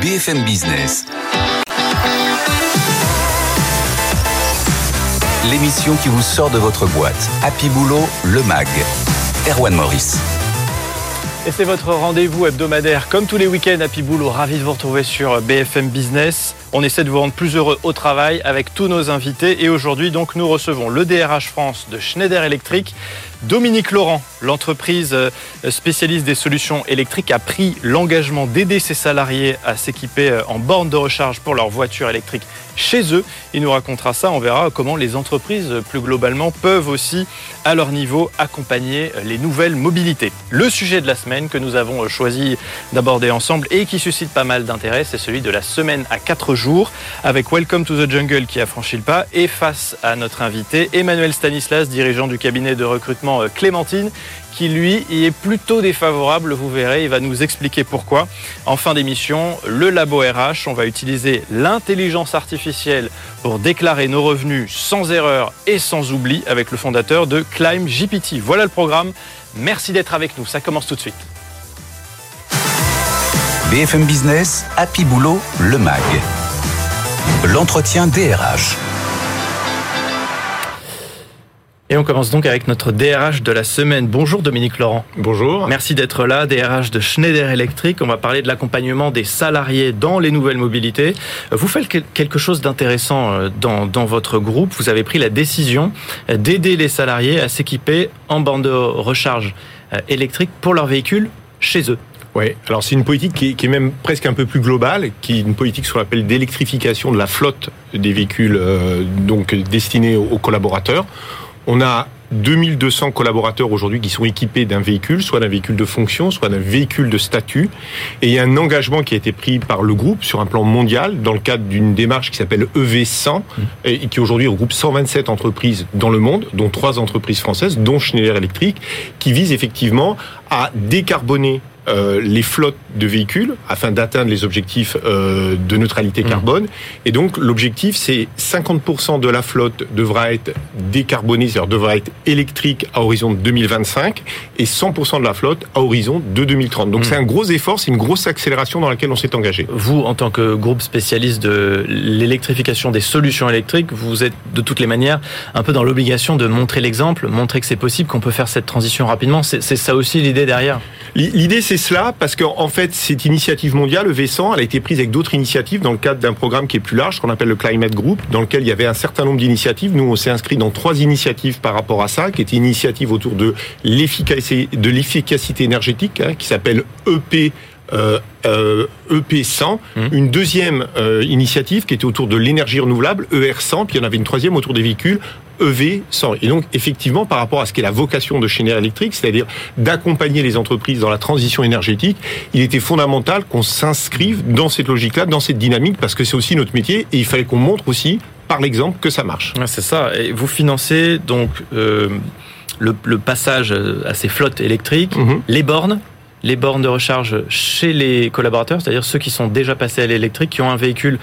BFM Business. L'émission qui vous sort de votre boîte. Happy Boulot, le MAG. Erwan Maurice. Et c'est votre rendez-vous hebdomadaire, comme tous les week-ends, Happy Boulot. Ravi de vous retrouver sur BFM Business. On essaie de vous rendre plus heureux au travail avec tous nos invités. Et aujourd'hui, donc, nous recevons le DRH France de Schneider Electric. Dominique Laurent, l'entreprise euh, spécialiste des solutions électriques, a pris l'engagement d'aider ses salariés à s'équiper euh, en borne de recharge pour leur voiture électrique chez eux. Il nous racontera ça. On verra comment les entreprises, plus globalement, peuvent aussi, à leur niveau, accompagner les nouvelles mobilités. Le sujet de la semaine que nous avons choisi d'aborder ensemble et qui suscite pas mal d'intérêt, c'est celui de la semaine à 4 jours avec Welcome to the Jungle qui a franchi le pas et face à notre invité Emmanuel Stanislas, dirigeant du cabinet de recrutement euh, Clémentine, qui lui y est plutôt défavorable, vous verrez, il va nous expliquer pourquoi. En fin d'émission, le labo RH, on va utiliser l'intelligence artificielle pour déclarer nos revenus sans erreur et sans oubli avec le fondateur de Climb GPT. Voilà le programme. Merci d'être avec nous, ça commence tout de suite. BFM Business, Happy Boulot, le MAG. L'entretien DRH. Et on commence donc avec notre DRH de la semaine. Bonjour Dominique Laurent. Bonjour. Merci d'être là, DRH de Schneider Electric. On va parler de l'accompagnement des salariés dans les nouvelles mobilités. Vous faites quelque chose d'intéressant euh, dans, dans votre groupe. Vous avez pris la décision d'aider les salariés à s'équiper en bande de recharge euh, électrique pour leurs véhicules chez eux. Oui, alors c'est une politique qui est, qui est, même presque un peu plus globale, qui est une politique qu'on appelle d'électrification de la flotte des véhicules euh, donc destinés aux collaborateurs. On a 2200 collaborateurs aujourd'hui qui sont équipés d'un véhicule, soit d'un véhicule de fonction, soit d'un véhicule de statut. Et il y a un engagement qui a été pris par le groupe sur un plan mondial dans le cadre d'une démarche qui s'appelle EV100 et qui aujourd'hui regroupe 127 entreprises dans le monde, dont trois entreprises françaises, dont Schneider Electric, qui vise effectivement à décarboner euh, les flottes de véhicules afin d'atteindre les objectifs euh, de neutralité carbone. Et donc l'objectif, c'est 50% de la flotte devra être décarbonée, c'est-à-dire devra être électrique à horizon de 2025 et 100% de la flotte à horizon de 2030. Donc c'est un gros effort, c'est une grosse accélération dans laquelle on s'est engagé. Vous, en tant que groupe spécialiste de l'électrification des solutions électriques, vous êtes de toutes les manières un peu dans l'obligation de montrer l'exemple, montrer que c'est possible, qu'on peut faire cette transition rapidement. C'est ça aussi l'idée derrière? L'idée, c'est cela, parce qu'en en fait, cette initiative mondiale, le V100, elle a été prise avec d'autres initiatives dans le cadre d'un programme qui est plus large, qu'on appelle le Climate Group, dans lequel il y avait un certain nombre d'initiatives. Nous, on s'est inscrit dans trois initiatives par rapport à ça, qui étaient initiatives autour de l'efficacité, de l'efficacité énergétique, hein, qui s'appelle EP euh, euh, EP100, mmh. une deuxième euh, initiative qui était autour de l'énergie renouvelable, ER100, puis il y en avait une troisième autour des véhicules, EV100. Et donc, effectivement, par rapport à ce qu'est la vocation de Schneider Electric, c'est-à-dire d'accompagner les entreprises dans la transition énergétique, il était fondamental qu'on s'inscrive dans cette logique-là, dans cette dynamique, parce que c'est aussi notre métier, et il fallait qu'on montre aussi, par l'exemple, que ça marche. C'est ça. Et vous financez donc euh, le, le, passage à ces flottes électriques, mmh. les bornes les bornes de recharge chez les collaborateurs, c'est-à-dire ceux qui sont déjà passés à l'électrique, qui ont un véhicule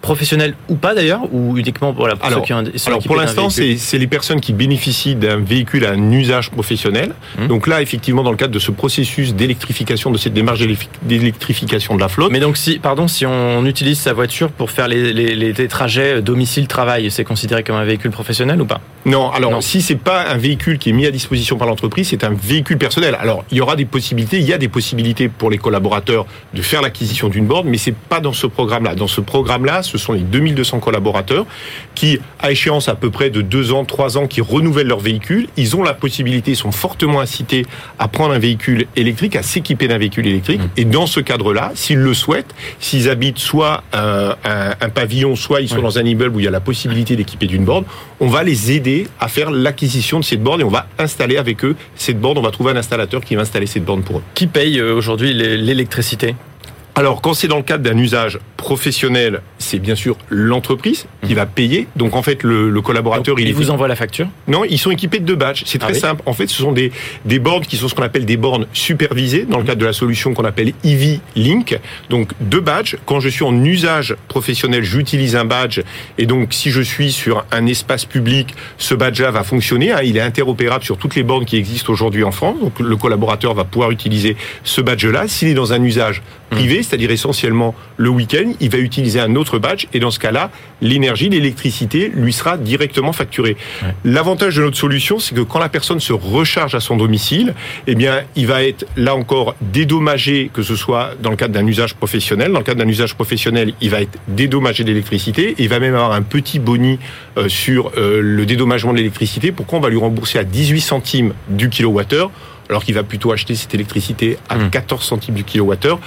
professionnels ou pas d'ailleurs ou uniquement voilà pour alors, ceux qui ont, alors pour l'instant c'est les personnes qui bénéficient d'un véhicule à un usage professionnel. Hum. donc là effectivement dans le cadre de ce processus d'électrification de cette démarche d'électrification de la flotte. Mais donc si pardon si on utilise sa voiture pour faire les, les, les trajets domicile travail c'est considéré comme un véhicule professionnel ou pas? Non alors non. si c'est pas un véhicule qui est mis à disposition par l'entreprise c'est un véhicule personnel. Alors il y aura des possibilités il y a des possibilités pour les collaborateurs de faire l'acquisition d'une borne mais c'est pas dans ce programme là dans ce programme là ce sont les 2200 collaborateurs qui, à échéance à peu près de 2 ans, 3 ans, qui renouvellent leur véhicule. Ils ont la possibilité, sont fortement incités à prendre un véhicule électrique, à s'équiper d'un véhicule électrique. Et dans ce cadre-là, s'ils le souhaitent, s'ils habitent soit un, un, un, pavillon, soit ils sont oui. dans un immeuble où il y a la possibilité d'équiper d'une borne, on va les aider à faire l'acquisition de cette borne et on va installer avec eux cette borne. On va trouver un installateur qui va installer cette borne pour eux. Qui paye euh, aujourd'hui l'électricité? Alors, quand c'est dans le cadre d'un usage professionnel, c'est bien sûr l'entreprise qui va payer. Donc en fait, le, le collaborateur, Donc, il, il vous envoie la facture non, ils sont équipés de deux badges. C'est très Ah oui simple. En fait, ce sont des, des bornes qui sont ce qu'on appelle des bornes supervisées dans le cadre de la solution qu'on appelle EV Link. Donc, deux badges. Quand je suis en usage professionnel, j'utilise un badge. Et donc, si je suis sur un espace public, ce badge-là va fonctionner. hein. Il est interopérable sur toutes les bornes qui existent aujourd'hui en France. Donc, le collaborateur va pouvoir utiliser ce badge-là. S'il est dans un usage privé, c'est-à-dire essentiellement le week-end, il va utiliser un autre badge. Et dans ce cas-là, l'énergie, l'électricité lui sera directement facturée. L'avantage de notre solution, c'est que quand la personne se recharge à son domicile, eh bien, il va être là encore dédommagé, que ce soit dans le cadre d'un usage professionnel. Dans le cadre d'un usage professionnel, il va être dédommagé d'électricité. Il va même avoir un petit boni euh, sur euh, le dédommagement de l'électricité. Pourquoi on va lui rembourser à 18 centimes du kilowattheure alors qu'il va plutôt acheter cette électricité à 14 centimes du kilowattheure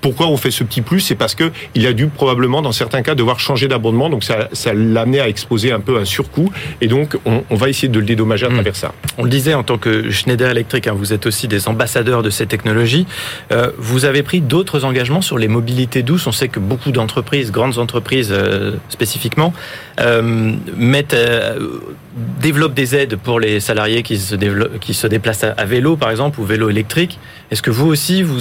pourquoi on fait ce petit plus C'est parce que il a dû probablement, dans certains cas, devoir changer d'abonnement. Donc ça, ça l'a amené à exposer un peu un surcoût. Et donc, on, on va essayer de le dédommager à travers ça. On le disait en tant que Schneider Electric, hein, vous êtes aussi des ambassadeurs de ces technologies. Euh, vous avez pris d'autres engagements sur les mobilités douces. On sait que beaucoup d'entreprises, grandes entreprises euh, spécifiquement, euh, mettent, développent des aides pour les salariés qui se, développent- qui se déplacent à, à vélo, par exemple, ou vélo électrique. Est-ce que vous aussi, vous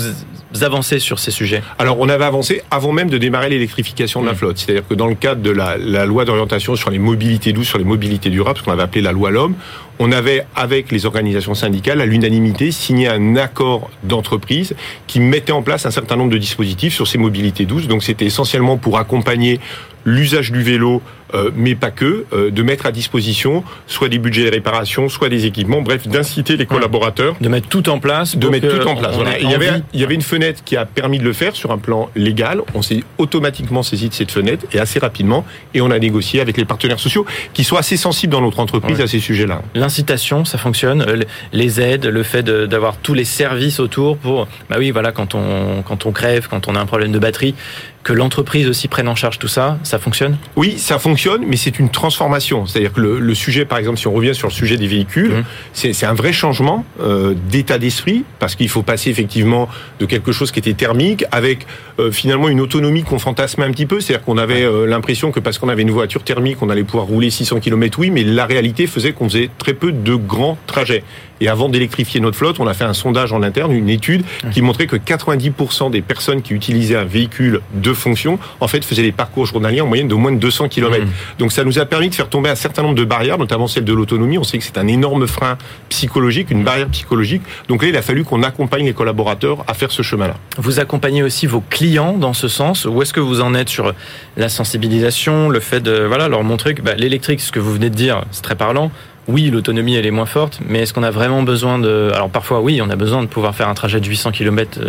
avancez sur ces sujets Alors, on avait avancé avant même de démarrer l'électrification de la Mm. flotte. C'est-à-dire que dans le cadre de la, la loi d'orientation sur les mobilités douces, sur les mobilités durables, ce qu'on avait appelé la loi l'homme, on avait, avec les organisations syndicales, à l'unanimité, signé un accord d'entreprise qui mettait en place un certain nombre de dispositifs sur ces mobilités douces. Donc, c'était essentiellement pour accompagner l'usage du vélo, euh, mais pas que, euh, de mettre à disposition soit des budgets de réparation, soit des équipements, bref, d'inciter les collaborateurs De mettre tout en place de mettre tout en place. Voilà. Il y avait, il y avait une fenêtre qui a permis de le faire sur un plan légal. On s'est automatiquement saisi de cette fenêtre et assez rapidement, et on a négocié avec les partenaires sociaux qui sont assez sensibles dans notre entreprise Ouais. à ces sujets-là. L'incitation, ça fonctionne. Euh, Les aides, le fait d'avoir tous les services autour pour, bah oui, voilà, quand on crève, quand on a un problème de batterie, que l'entreprise aussi prenne en charge tout ça, ça fonctionne? Oui, ça fonctionne, mais c'est une transformation. C'est-à-dire que le, le sujet, par exemple, si on revient sur le sujet des véhicules, Mhm. c'est c'est un vrai changement euh, d'état d'esprit, parce qu'il faut passer effectivement de quelque chose qui était thermique, avec euh, finalement une autonomie qu'on fantasmait un petit peu. C'est-à-dire qu'on avait euh, l'impression que parce qu'on avait une voiture thermique, on allait pouvoir rouler 600 km, oui, mais la réalité faisait qu'on faisait très peu de grands trajets. Et avant d'électrifier notre flotte, on a fait un sondage en interne, une étude qui montrait que 90% des personnes qui utilisaient un véhicule de fonction, en fait, faisaient des parcours journaliers en moyenne de moins de 200 km. Mhm. Donc ça nous a permis de faire tomber un certain nombre de barrières, notamment celle de l'autonomie. On sait que c'est un énorme frein psychologique, une barrière psychologique. Donc là, il a fallu qu'on accompagne les collaborateurs à faire ce chemin-là. Vous accompagnez aussi vos clients dans ce sens. Où est-ce que vous en êtes sur la sensibilisation, le fait de voilà leur montrer que bah, l'électrique, ce que vous venez de dire, c'est très parlant. Oui, l'autonomie elle est moins forte, mais est-ce qu'on a vraiment besoin de Alors parfois oui, on a besoin de pouvoir faire un trajet de 800 km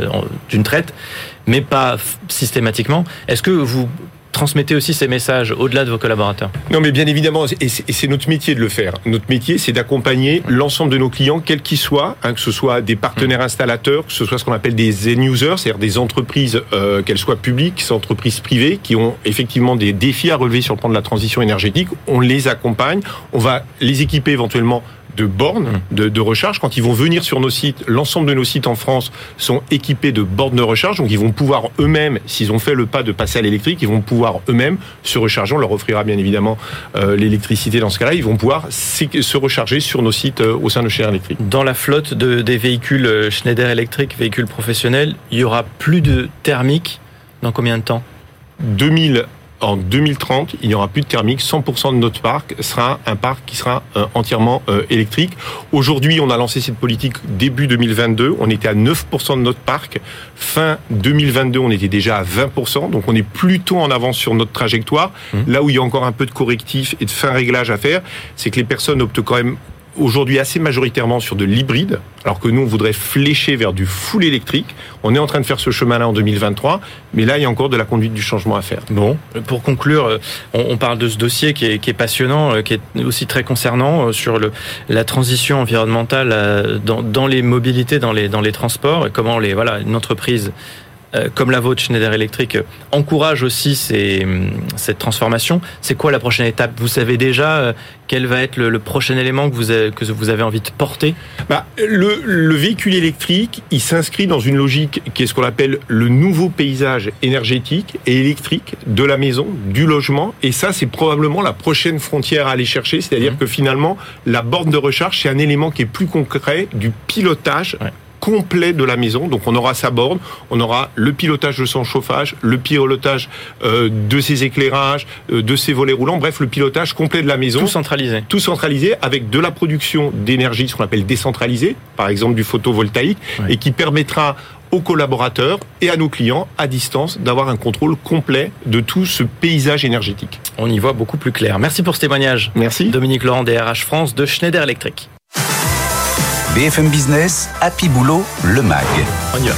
d'une traite, mais pas systématiquement. Est-ce que vous transmettez aussi ces messages au-delà de vos collaborateurs Non, mais bien évidemment, et c'est notre métier de le faire. Notre métier, c'est d'accompagner l'ensemble de nos clients, quels qu'ils soient, hein, que ce soit des partenaires installateurs, que ce soit ce qu'on appelle des end-users, c'est-à-dire des entreprises, euh, qu'elles soient publiques, entreprises privées, qui ont effectivement des défis à relever sur le plan de la transition énergétique. On les accompagne, on va les équiper éventuellement de bornes de, de recharge. Quand ils vont venir sur nos sites, l'ensemble de nos sites en France sont équipés de bornes de recharge, donc ils vont pouvoir eux-mêmes, s'ils ont fait le pas de passer à l'électrique, ils vont pouvoir eux-mêmes se recharger. On leur offrira bien évidemment euh, l'électricité dans ce cas-là. Ils vont pouvoir se recharger sur nos sites euh, au sein de Schneider Electric. Dans la flotte de, des véhicules euh, Schneider Electric, véhicules professionnels, il y aura plus de thermique dans combien de temps? 2000 en 2030, il n'y aura plus de thermique. 100% de notre parc sera un parc qui sera euh, entièrement euh, électrique. Aujourd'hui, on a lancé cette politique début 2022. On était à 9% de notre parc. Fin 2022, on était déjà à 20%. Donc, on est plutôt en avance sur notre trajectoire. Là où il y a encore un peu de correctif et de fin réglage à faire, c'est que les personnes optent quand même aujourd'hui assez majoritairement sur de l'hybride, alors que nous, on voudrait flécher vers du full électrique. On est en train de faire ce chemin-là en 2023, mais là, il y a encore de la conduite du changement à faire. Bon, pour conclure, euh, on, parle de ce dossier qui est, qui est passionnant, euh, qui est aussi très concernant euh, sur le, la transition environnementale dans, dans les mobilités, dans les, dans les transports, et comment les, voilà, une entreprise comme la vôtre, Schneider Electric, euh, encourage aussi ces, hum, cette transformation. C'est quoi la prochaine étape? Vous savez déjà euh, quel va être le, prochain élément que vous avez, que vous avez envie de porter? Bah, le, le, véhicule électrique, il s'inscrit dans une logique qui est ce qu'on appelle le nouveau paysage énergétique et électrique de la maison, du logement. Et ça, c'est probablement la prochaine frontière à aller chercher. C'est-à-dire mmh. que finalement, la borne de recharge, c'est un élément qui est plus concret du pilotage complet de la maison. Donc on aura sa borne, on aura le pilotage de son chauffage, le pilotage euh, de ses éclairages, euh, de ses volets roulants, bref, le pilotage complet de la maison. Tout centralisé. Tout centralisé avec de la production d'énergie, ce qu'on appelle décentralisée, par exemple du photovoltaïque, et qui permettra aux collaborateurs et à nos clients à distance d'avoir un contrôle complet de tout ce paysage énergétique. On y voit beaucoup plus clair. Merci pour ce témoignage. Merci. Dominique Laurent, DRH France de Schneider Electric. BFM Business, Happy Boulot, le MAG. On y va.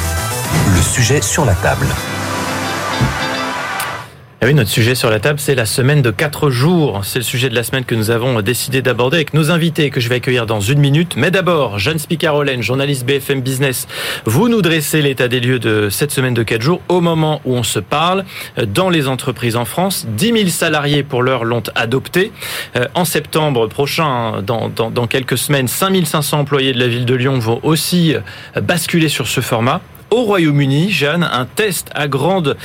Le sujet sur la table. Ah oui, notre sujet sur la table, c'est la semaine de 4 jours. C'est le sujet de la semaine que nous avons décidé d'aborder avec nos invités que je vais accueillir dans une minute. Mais d'abord, Jeanne Spicarolène, journaliste BFM Business, vous nous dressez l'état des lieux de cette semaine de 4 jours au moment où on se parle dans les entreprises en France. 10 000 salariés pour l'heure l'ont adopté. Euh, en septembre prochain, dans, dans, dans quelques semaines, 5 500 employés de la ville de Lyon vont aussi basculer sur ce format. Au Royaume-Uni, Jeanne, un test à grande,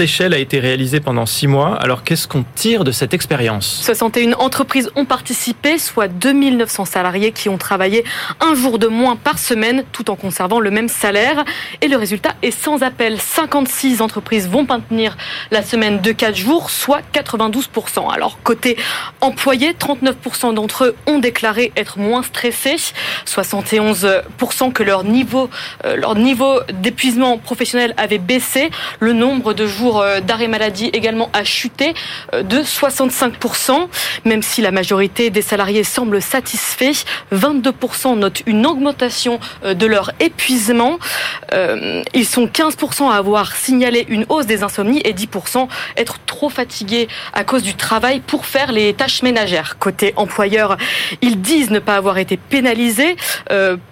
échelle a été réalisé pendant six mois. Alors qu'est-ce qu'on tire de cette expérience? 61 entreprises ont participé, soit 2900 salariés qui ont travaillé un jour de moins par semaine tout en conservant le même salaire. Et le résultat est sans appel. 56 entreprises vont maintenir la semaine de 4 jours, soit 92%. Alors côté employés, 39% d'entre eux ont déclaré être moins stressés, 71% que leur niveau, euh, leur niveau d'épuisement professionnel avait baissé. Le nombre de jours euh, d'arrêt maladie également a chuté euh, de 65%. Même si la majorité des salariés semblent satisfaits, 22% notent une augmentation euh, de leur épuisement. Ils sont 15% à avoir signalé une hausse des insomnies et 10% être trop fatigués à cause du travail pour faire les tâches ménagères. Côté employeur, ils disent ne pas avoir été pénalisés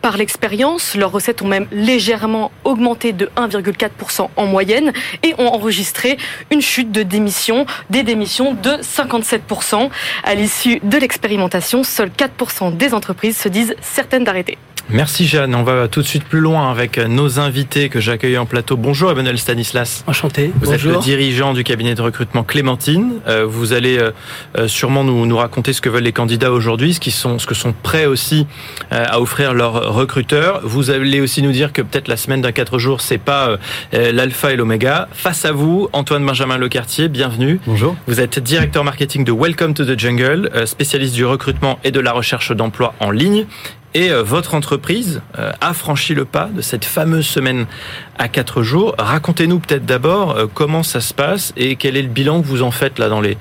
par l'expérience. Leurs recettes ont même légèrement augmenté de 1,4% en moyenne et ont enregistré une chute de démission, des démissions de 57%. À l'issue de l'expérimentation, seuls 4% des entreprises se disent certaines d'arrêter. Merci Jeanne. On va tout de suite plus loin avec nos invités que j'accueille en plateau. Bonjour Emmanuel Stanislas. Enchanté. Vous êtes le dirigeant du cabinet de recrutement Clémentine. Euh, vous allez euh, euh, sûrement nous, nous raconter ce que veulent les candidats aujourd'hui, ce, qui sont, ce que sont prêts aussi à offrir leurs recruteurs. Vous allez aussi nous dire que peut-être la semaine d'un 4 jours, c'est pas l'alpha et l'oméga. Face à vous, Antoine Benjamin Lecartier, bienvenue. Bonjour. Vous êtes directeur marketing de Welcome to the Jungle, spécialiste du recrutement et de la recherche d'emploi en ligne. Et euh, votre entreprise euh, a franchi le pas de cette fameuse semaine à quatre jours. Racontez-nous peut-être d'abord euh, comment ça se passe et quel est le bilan que vous en faites là dans les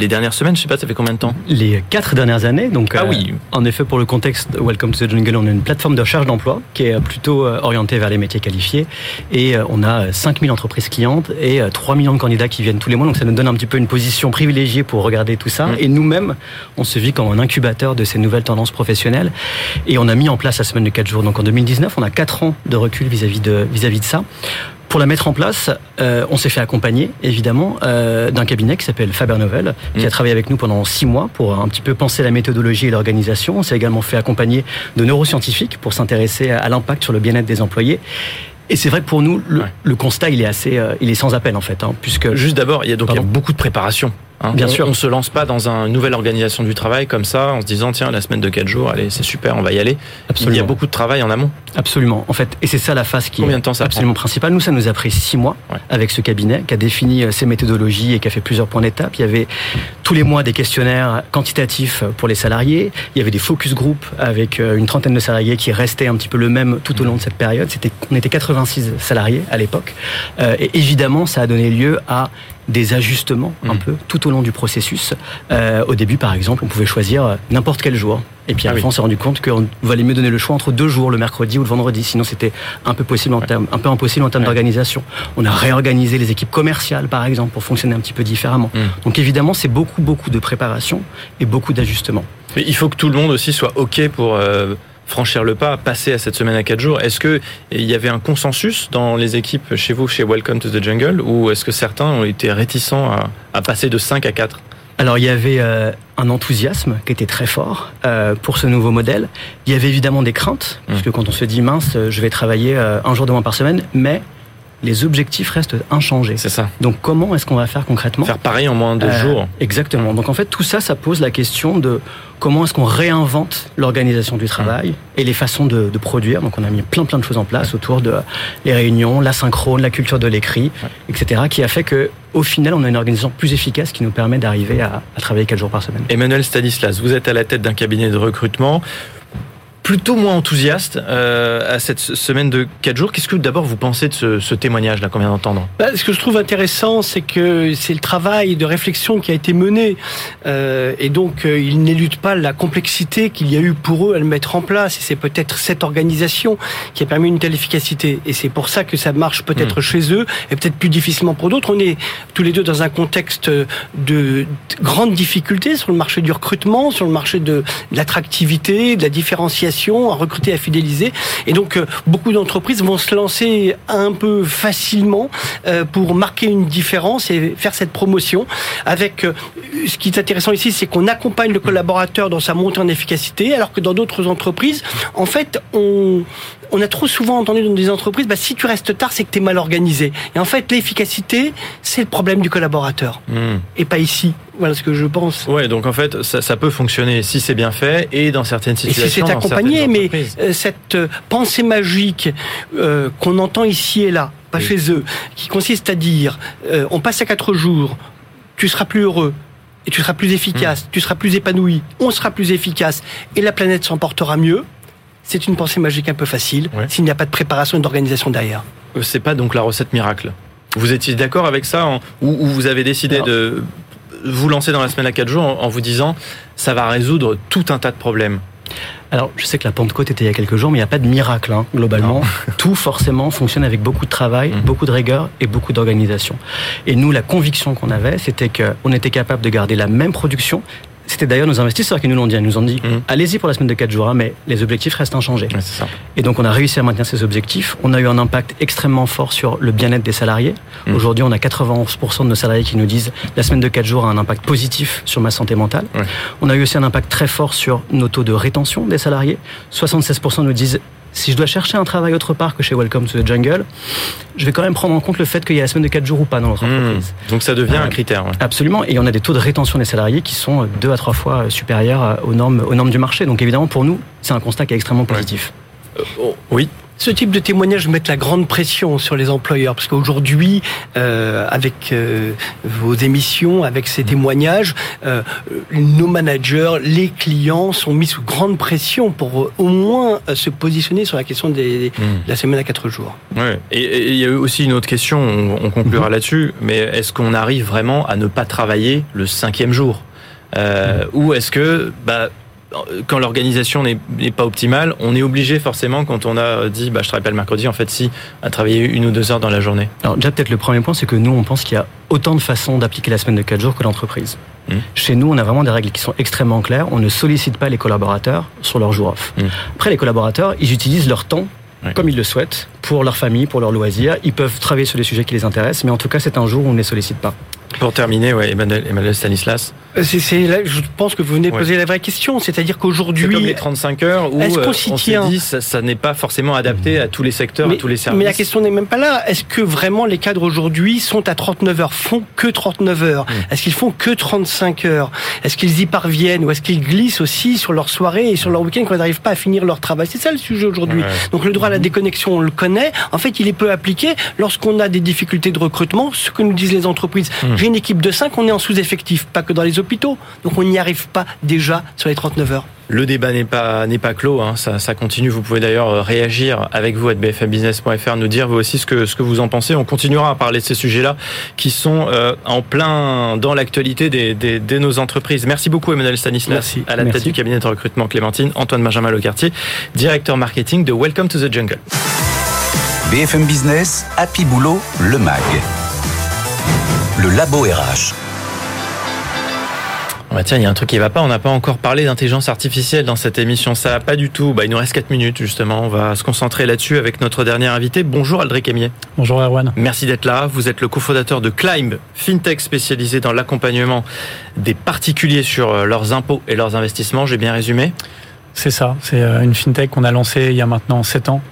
les dernières semaines, je sais pas, ça fait combien de temps Les quatre dernières années. Donc, ah oui. en effet, pour le contexte, Welcome to the Jungle, on a une plateforme de recherche d'emploi qui est plutôt orientée vers les métiers qualifiés. Et on a 5000 entreprises clientes et 3 millions de candidats qui viennent tous les mois. Donc ça nous donne un petit peu une position privilégiée pour regarder tout ça. Mmh. Et nous-mêmes, on se vit comme un incubateur de ces nouvelles tendances professionnelles. Et on a mis en place la semaine de 4 jours. Donc en 2019, on a 4 ans de recul vis-à-vis de, vis-à-vis de ça. Pour la mettre en place, euh, on s'est fait accompagner, évidemment, euh, d'un cabinet qui s'appelle Faber Novel, qui a mmh. travaillé avec nous pendant six mois pour un petit peu penser la méthodologie et l'organisation. On s'est également fait accompagner de neuroscientifiques pour s'intéresser à l'impact sur le bien-être des employés. Et c'est vrai que pour nous, le, le, constat, il est assez, euh, il est sans appel en fait, hein, puisque juste d'abord, il y a donc il y a beaucoup de préparation. Hein. Bien sûr, on se lance pas dans une nouvelle organisation du travail comme ça, en se disant tiens la semaine de 4 jours, allez c'est super, on va y aller. Absolument. Il y a beaucoup de travail en amont. Absolument. En fait, et c'est ça la phase qui Combien de temps est absolument principale. Nous, ça nous a pris 6 mois ouais. avec ce cabinet qui a défini euh, ses méthodologies et qui a fait plusieurs points d'étape. Il y avait tous les mois des questionnaires quantitatifs pour les salariés. Il y avait des focus group avec euh, une trentaine de salariés qui restaient un petit peu le même tout au long de cette période. C'était, on était 86 salariés à l'époque. Euh, et évidemment, ça a donné lieu à des ajustements un mmh. peu tout au long du processus. Euh, au début, par exemple, on pouvait choisir n'importe quel jour. Et puis ah après, oui. on s'est rendu compte qu'on valait mieux donner le choix entre deux jours, le mercredi ou le vendredi. Sinon, c'était un peu possible en termes, un peu impossible en termes ouais. d'organisation. On a réorganisé les équipes commerciales, par exemple, pour fonctionner un petit peu différemment. Mmh. Donc évidemment, c'est beaucoup, beaucoup de préparation et beaucoup d'ajustements. Il faut que tout le monde aussi soit OK pour euh, franchir le pas, passer à cette semaine à 4 jours. Est-ce qu'il y avait un consensus dans les équipes chez vous, chez Welcome to the Jungle, ou est-ce que certains ont été réticents à, passer de 5 à 4 alors il y avait euh, un enthousiasme qui était très fort euh, pour ce nouveau modèle. Il y avait évidemment des craintes, mmh. parce que quand on se dit mince, je vais travailler un jour de moins par semaine, mais les objectifs restent inchangés. C'est ça. Donc comment est-ce qu'on va faire concrètement Faire pareil en moins de deux jours. Exactement. Donc en fait tout ça, ça pose la question de comment est-ce qu'on réinvente l'organisation du travail et les façons de, produire. Donc on a mis plein plein de choses en place autour de les réunions, la synchrone, la culture de l'écrit, etc. qui a fait que au final, on a une organisation plus efficace qui nous permet d'arriver à, à travailler quatre jours par semaine. Emmanuel Stanislas, vous êtes à la tête d'un cabinet de recrutement plutôt moins enthousiaste euh, à cette semaine de 4 jours. Qu'est-ce que d'abord vous pensez de ce, ce témoignage-là qu'on vient d'entendre? Bah, Ce que je trouve intéressant, c'est que c'est le travail de réflexion qui a été mené. Euh, et donc, euh, ils n'éludent pas la complexité qu'il y a eu pour eux à le mettre en place. Et c'est peut-être cette organisation qui a permis une telle efficacité. Et c'est pour ça que ça marche peut-être hmm. chez eux et peut-être plus difficilement pour d'autres. On est tous les deux dans un contexte de grandes difficultés sur le marché du recrutement, sur le marché de l'attractivité, de la différenciation à recruter, à fidéliser. Et donc, euh, beaucoup d'entreprises vont se lancer un peu facilement euh, pour marquer une différence et faire cette promotion. Avec euh, ce qui est intéressant ici, c'est qu'on accompagne le collaborateur dans sa montée en efficacité, alors que dans d'autres entreprises, en fait, on, on a trop souvent entendu dans des entreprises, bah, si tu restes tard, c'est que tu es mal organisé. Et en fait, l'efficacité, c'est le problème du collaborateur. Hmm. Et pas ici. Voilà ce que je pense. Ouais, donc en fait, ça, ça peut fonctionner si c'est bien fait et dans certaines situations. Et si c'est accompagné, mais euh, cette euh, pensée magique euh, qu'on entend ici et là, pas chez eux, qui consiste à dire, on passe à quatre jours, tu seras plus heureux, et tu seras plus efficace, hmm. tu seras plus épanoui, on sera plus efficace, et la planète s'en portera mieux c'est une pensée magique un peu facile s'il n'y a pas de préparation et d'organisation derrière. Euh, c'est pas donc la recette miracle. Vous étiez d'accord avec ça ou, vous avez décidé de vous lancer dans la semaine à 4 jours en, vous disant ça va résoudre tout un tas de problèmes alors, je sais que la Pentecôte était il y a quelques jours, mais il n'y a pas de miracle, hein, globalement. Tout, forcément, fonctionne avec beaucoup de travail, mmh. beaucoup de rigueur et beaucoup d'organisation. Et nous, la conviction qu'on avait, c'était qu'on était capable de garder la même production, c'était d'ailleurs nos investisseurs qui nous l'ont dit. Ils nous ont dit mmh. allez-y pour la semaine de 4 jours, hein, mais les objectifs restent inchangés. Et donc on a réussi à maintenir ces objectifs. On a eu un impact extrêmement fort sur le bien-être des salariés. Mmh. Aujourd'hui, on a 91% de nos salariés qui nous disent la semaine de 4 jours a un impact positif sur ma santé mentale. On a eu aussi un impact très fort sur nos taux de rétention des salariés. 76% nous disent si je dois chercher un travail autre part que chez Welcome to the Jungle, je vais quand même prendre en compte le fait qu'il y a la semaine de 4 jours ou pas dans notre hmm. entreprise. donc ça devient un critère. Absolument. Et on a des taux de rétention des salariés qui sont deux à trois fois supérieurs aux normes, aux normes du marché. Donc évidemment, pour nous, c'est un constat qui est extrêmement positif. Euh, oh, oui ce type de témoignage met la grande pression sur les employeurs, parce qu'aujourd'hui, euh, avec euh, vos émissions, avec ces témoignages, euh, nos managers, les clients sont mis sous grande pression pour euh, au moins euh, se positionner sur la question des, hmm. de la semaine à quatre jours. Ouais. Et il y a eu aussi une autre question, on, on conclura mhm. là-dessus, mais est-ce qu'on arrive vraiment à ne pas travailler le cinquième jour? Euh, Ou est-ce que bah, quand l'organisation n'est pas optimale, on est obligé forcément, quand on a dit bah, je travaille pas le mercredi, en fait, si, à travailler une ou deux heures dans la journée. Alors, déjà, peut-être le premier point, c'est que nous, on pense qu'il y a autant de façons d'appliquer la semaine de 4 jours que l'entreprise. Mmh. Chez nous, on a vraiment des règles qui sont extrêmement claires. On ne sollicite pas les collaborateurs sur leur jour off. Mmh. Après, les collaborateurs, ils utilisent leur temps comme ils le souhaitent, pour leur famille, pour leurs loisirs. Ils peuvent travailler sur des sujets qui les intéressent, mais en tout cas, c'est un jour où on ne les sollicite pas. Pour terminer, ouais, Emmanuel Stanislas. Euh, c'est, là, je pense que vous venez de poser la vraie question, c'est-à-dire qu'aujourd'hui, comme les 35 heures où euh, on s'est dit ça, ça n'est pas forcément adapté à tous les secteurs, à tous les services. Mais la question n'est même pas là. Est-ce que vraiment les cadres aujourd'hui sont à 39 heures, font que 39 heures hmm. Est-ce qu'ils font que 35 heures Est-ce qu'ils y parviennent ou est-ce qu'ils glissent aussi sur leur soirée et sur leur week-end quand ils n'arrivent pas à finir leur travail? C'est ça le sujet aujourd'hui. Donc le droit à la déconnexion, on le connaît. En fait, il est peu appliqué lorsqu'on a des difficultés de recrutement. Ce que nous disent les entreprises. Hmm. J'ai une équipe de 5, on est en sous-effectif, pas que dans les hôpitaux. Donc on n'y arrive pas déjà sur les 39 heures. Le débat n'est pas n'est pas clos, hein. ça, ça, continue. Vous pouvez d'ailleurs euh, réagir avec vous à bfmbusiness.fr, nous dire vous aussi ce que ce que vous en pensez. On continuera à parler de ces sujets-là qui sont euh, en plein dans l'actualité des, des, de nos entreprises. Merci beaucoup Emmanuel Stanislas, à la tête du cabinet de recrutement Clémentine, Antoine Benjamin Lecartier, directeur marketing de Welcome to the Jungle. BFM Business, Happy Boulot, le MAG. Le Labo RH. Bah tiens, il y a un truc qui va pas. On n'a pas encore parlé d'intelligence artificielle dans cette émission. Ça va pas du tout. Bah, il nous reste 4 minutes justement. On va se concentrer là-dessus avec notre dernier invité. Bonjour Aldric Amier. Bonjour Erwan. Merci d'être là. Vous êtes le cofondateur de Climb, fintech spécialisé dans l'accompagnement des particuliers sur euh, leurs impôts et leurs investissements. J'ai bien résumé? C'est ça. C'est euh, une fintech qu'on a lancée il y a maintenant 7 ans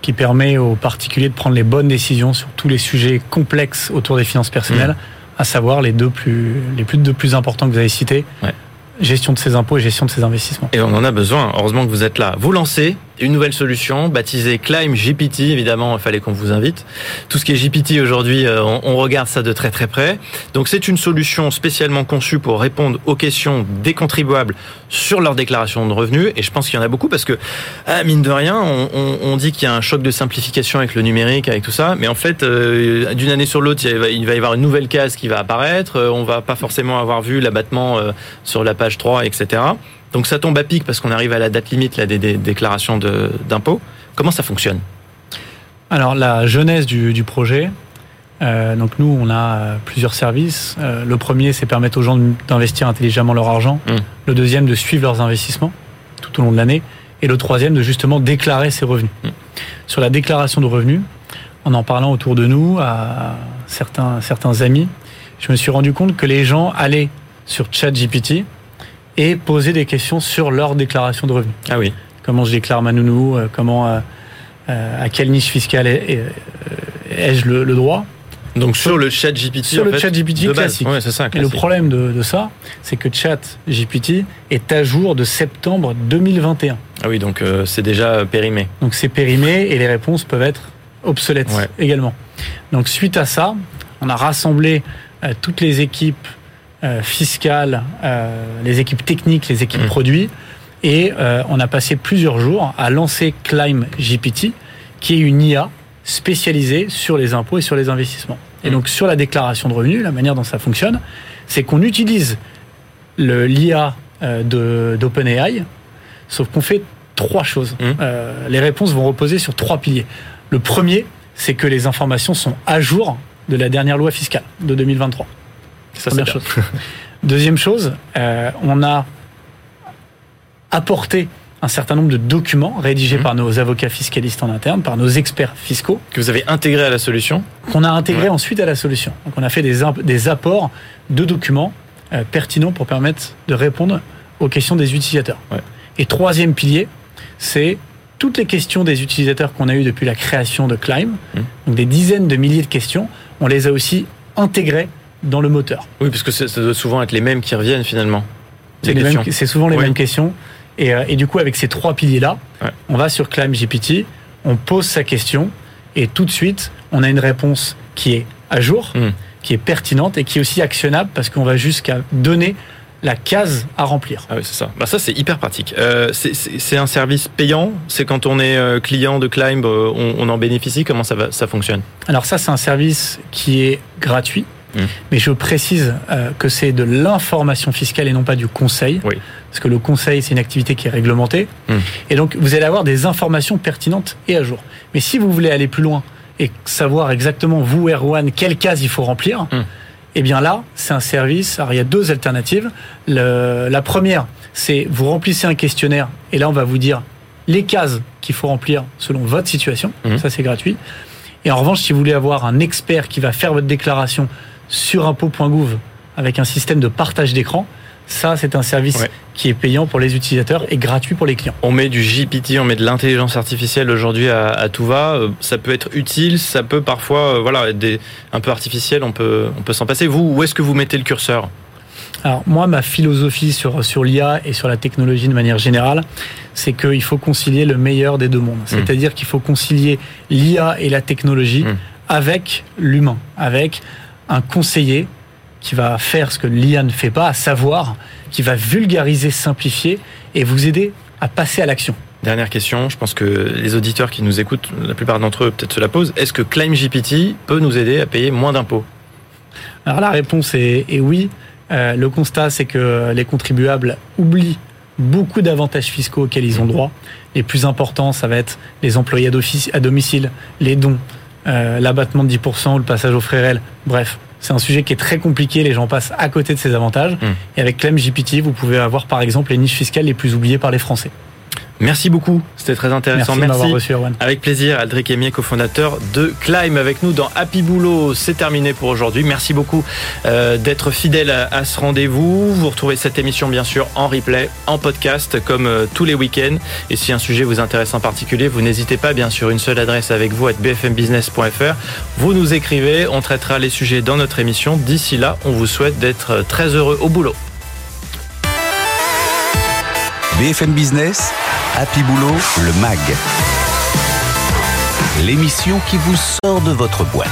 qui permet aux particuliers de prendre les bonnes décisions sur tous les sujets complexes autour des finances personnelles. Mmh à savoir les deux plus, les plus, deux plus importants que vous avez cités. Ouais. Gestion de ses impôts et gestion de ses investissements. Et on en a besoin. Heureusement que vous êtes là. Vous lancez une nouvelle solution baptisée Climb GPT. Évidemment, il fallait qu'on vous invite. Tout ce qui est GPT aujourd'hui, euh, on regarde ça de très très près. Donc c'est une solution spécialement conçue pour répondre aux questions des contribuables sur leur déclaration de revenus. Et je pense qu'il y en a beaucoup parce que, ah, mine de rien, on, on, on dit qu'il y a un choc de simplification avec le numérique, avec tout ça. Mais en fait, euh, d'une année sur l'autre, il, il, va y avoir une nouvelle case qui va apparaître. Euh, on va pas forcément avoir vu l'abattement sur la page 3, etc. Donc ça tombe à pic parce qu'on arrive à la date limite là, des, déclarations d'impôts. Comment ça fonctionne? Alors la jeunesse du, projet, euh, donc nous on a euh, plusieurs services. Euh, le premier c'est permettre aux gens d'investir intelligemment leur argent. Mmh. Le deuxième de suivre leurs investissements tout au long de l'année. Et le troisième de justement déclarer ses revenus. Mmh. Sur la déclaration de revenus, en en parlant autour de nous à certains, certains amis, je me suis rendu compte que les gens allaient sur ChatGPT et poser des questions sur leur déclaration de revenus. Ah oui. Comment je déclare ma nounou euh, Comment euh, euh, à quelle niche fiscale ai-je le, droit? Donc sur le chat GPT, sur le chat GPT classique. Ouais, ça, Et le problème de, de ça, c'est que chat GPT est à jour de septembre 2021. Ah oui, donc c'est déjà périmé. Donc c'est périmé et les réponses peuvent être obsolètes également. Donc suite à ça, on a rassemblé toutes les équipes euh, fiscales, euh, les équipes techniques, les équipes mmh. produits. Et euh, on a passé plusieurs jours à lancer Climb GPT, qui est une IA spécialisée sur les impôts et sur les investissements. Et mmh. donc sur la déclaration de revenus, la manière dont ça fonctionne, c'est qu'on utilise l'IA d'OpenAI, sauf qu'on fait trois choses. Mmh. les réponses vont reposer sur trois piliers. Le premier, c'est que les informations sont à jour de la dernière loi fiscale de 2023. Ça, Première chose. Deuxième chose, euh, on a apporté un certain nombre de documents rédigés mmh. par nos avocats fiscalistes en interne, par nos experts fiscaux. Que vous avez intégrés à la solution Qu'on a intégré ensuite à la solution. Donc on a fait des, des apports de documents euh, pertinents pour permettre de répondre aux questions des utilisateurs. Ouais. Et troisième pilier, c'est toutes les questions des utilisateurs qu'on a eues depuis la création de Climb, mmh. donc des dizaines de milliers de questions, on les a aussi intégrées dans le moteur. Oui, parce que ça doit souvent être les mêmes qui reviennent finalement. C'est souvent les mêmes questions. Et, euh, et, du coup, avec ces trois piliers-là, on va sur Climb GPT, on pose sa question, et tout de suite, on a une réponse qui est à jour, hmm. qui est pertinente et qui est aussi actionnable parce qu'on va jusqu'à donner la case à remplir. Ah oui, c'est ça. Bah ça, c'est hyper pratique. Euh, c'est un service payant? C'est quand on est euh, client de Climb, on, on, en bénéficie? Comment ça, va, ça fonctionne? Alors ça, c'est un service qui est gratuit. Mmh. Mais je précise euh, que c'est de l'information fiscale et non pas du conseil. Oui. Parce que le conseil, c'est une activité qui est réglementée. Mmh. Et donc, vous allez avoir des informations pertinentes et à jour. Mais si vous voulez aller plus loin et savoir exactement, vous, Erwan, quelle case il faut remplir, mmh. eh bien là, c'est un service. Alors, il y a deux alternatives. Le, la première, c'est vous remplissez un questionnaire et là, on va vous dire les cases qu'il faut remplir selon votre situation. Ça, c'est gratuit. Et en revanche, si vous voulez avoir un expert qui va faire votre déclaration sur impôt.gouv avec un système de partage d'écran. Ça, c'est un service qui est payant pour les utilisateurs et gratuit pour les clients. On met du GPT, on met de l'intelligence artificielle aujourd'hui à, tout va. Euh, ça peut être utile, ça peut parfois, euh, voilà, être des, un peu artificiel. On peut, on peut s'en passer. Vous, où est-ce que vous mettez le curseur? Alors moi, ma philosophie sur, sur l'IA et sur la technologie de manière générale, c'est qu'il faut concilier le meilleur des deux mondes. Mmh. C'est-à-dire qu'il faut concilier l'IA et la technologie mmh. avec l'humain, avec un conseiller qui va faire ce que l'IA ne fait pas, à savoir qui va vulgariser, simplifier et vous aider à passer à l'action. Dernière question, je pense que les auditeurs qui nous écoutent, la plupart d'entre eux peut-être se la posent. Est-ce que ClaimGPT peut nous aider à payer moins d'impôts? Alors la réponse est, oui. Euh, le constat, c'est que les contribuables oublient beaucoup d'avantages fiscaux auxquels ils ont droit. Les plus importants, ça va être les employés à domicile, les dons, l'abattement de 10% ou le passage au frérel. Bref, c'est un sujet qui est très compliqué, les gens passent à côté de ses avantages. Hmm. Et avec Clem GPT, vous pouvez avoir par exemple les niches fiscales les plus oubliées par les Français. Merci beaucoup, c'était très intéressant. Merci m'avoir reçu, Erwan. Avec plaisir, Aldric Emier, cofondateur de Climb, avec nous dans Happy Boulot. C'est terminé pour aujourd'hui. Merci beaucoup euh, d'être fidèle à, à ce rendez-vous. Vous retrouvez cette émission bien sûr en replay, en podcast, comme euh, tous les week-ends. Et si un sujet vous intéresse en particulier, vous n'hésitez pas, bien sûr, une seule adresse avec vous, à bfmbusiness.fr. Vous nous écrivez, on traitera les sujets dans notre émission. D'ici là, on vous souhaite d'être très heureux au boulot. BFM Business, Happy Boulot, le MAG. L'émission qui vous sort de votre boîte.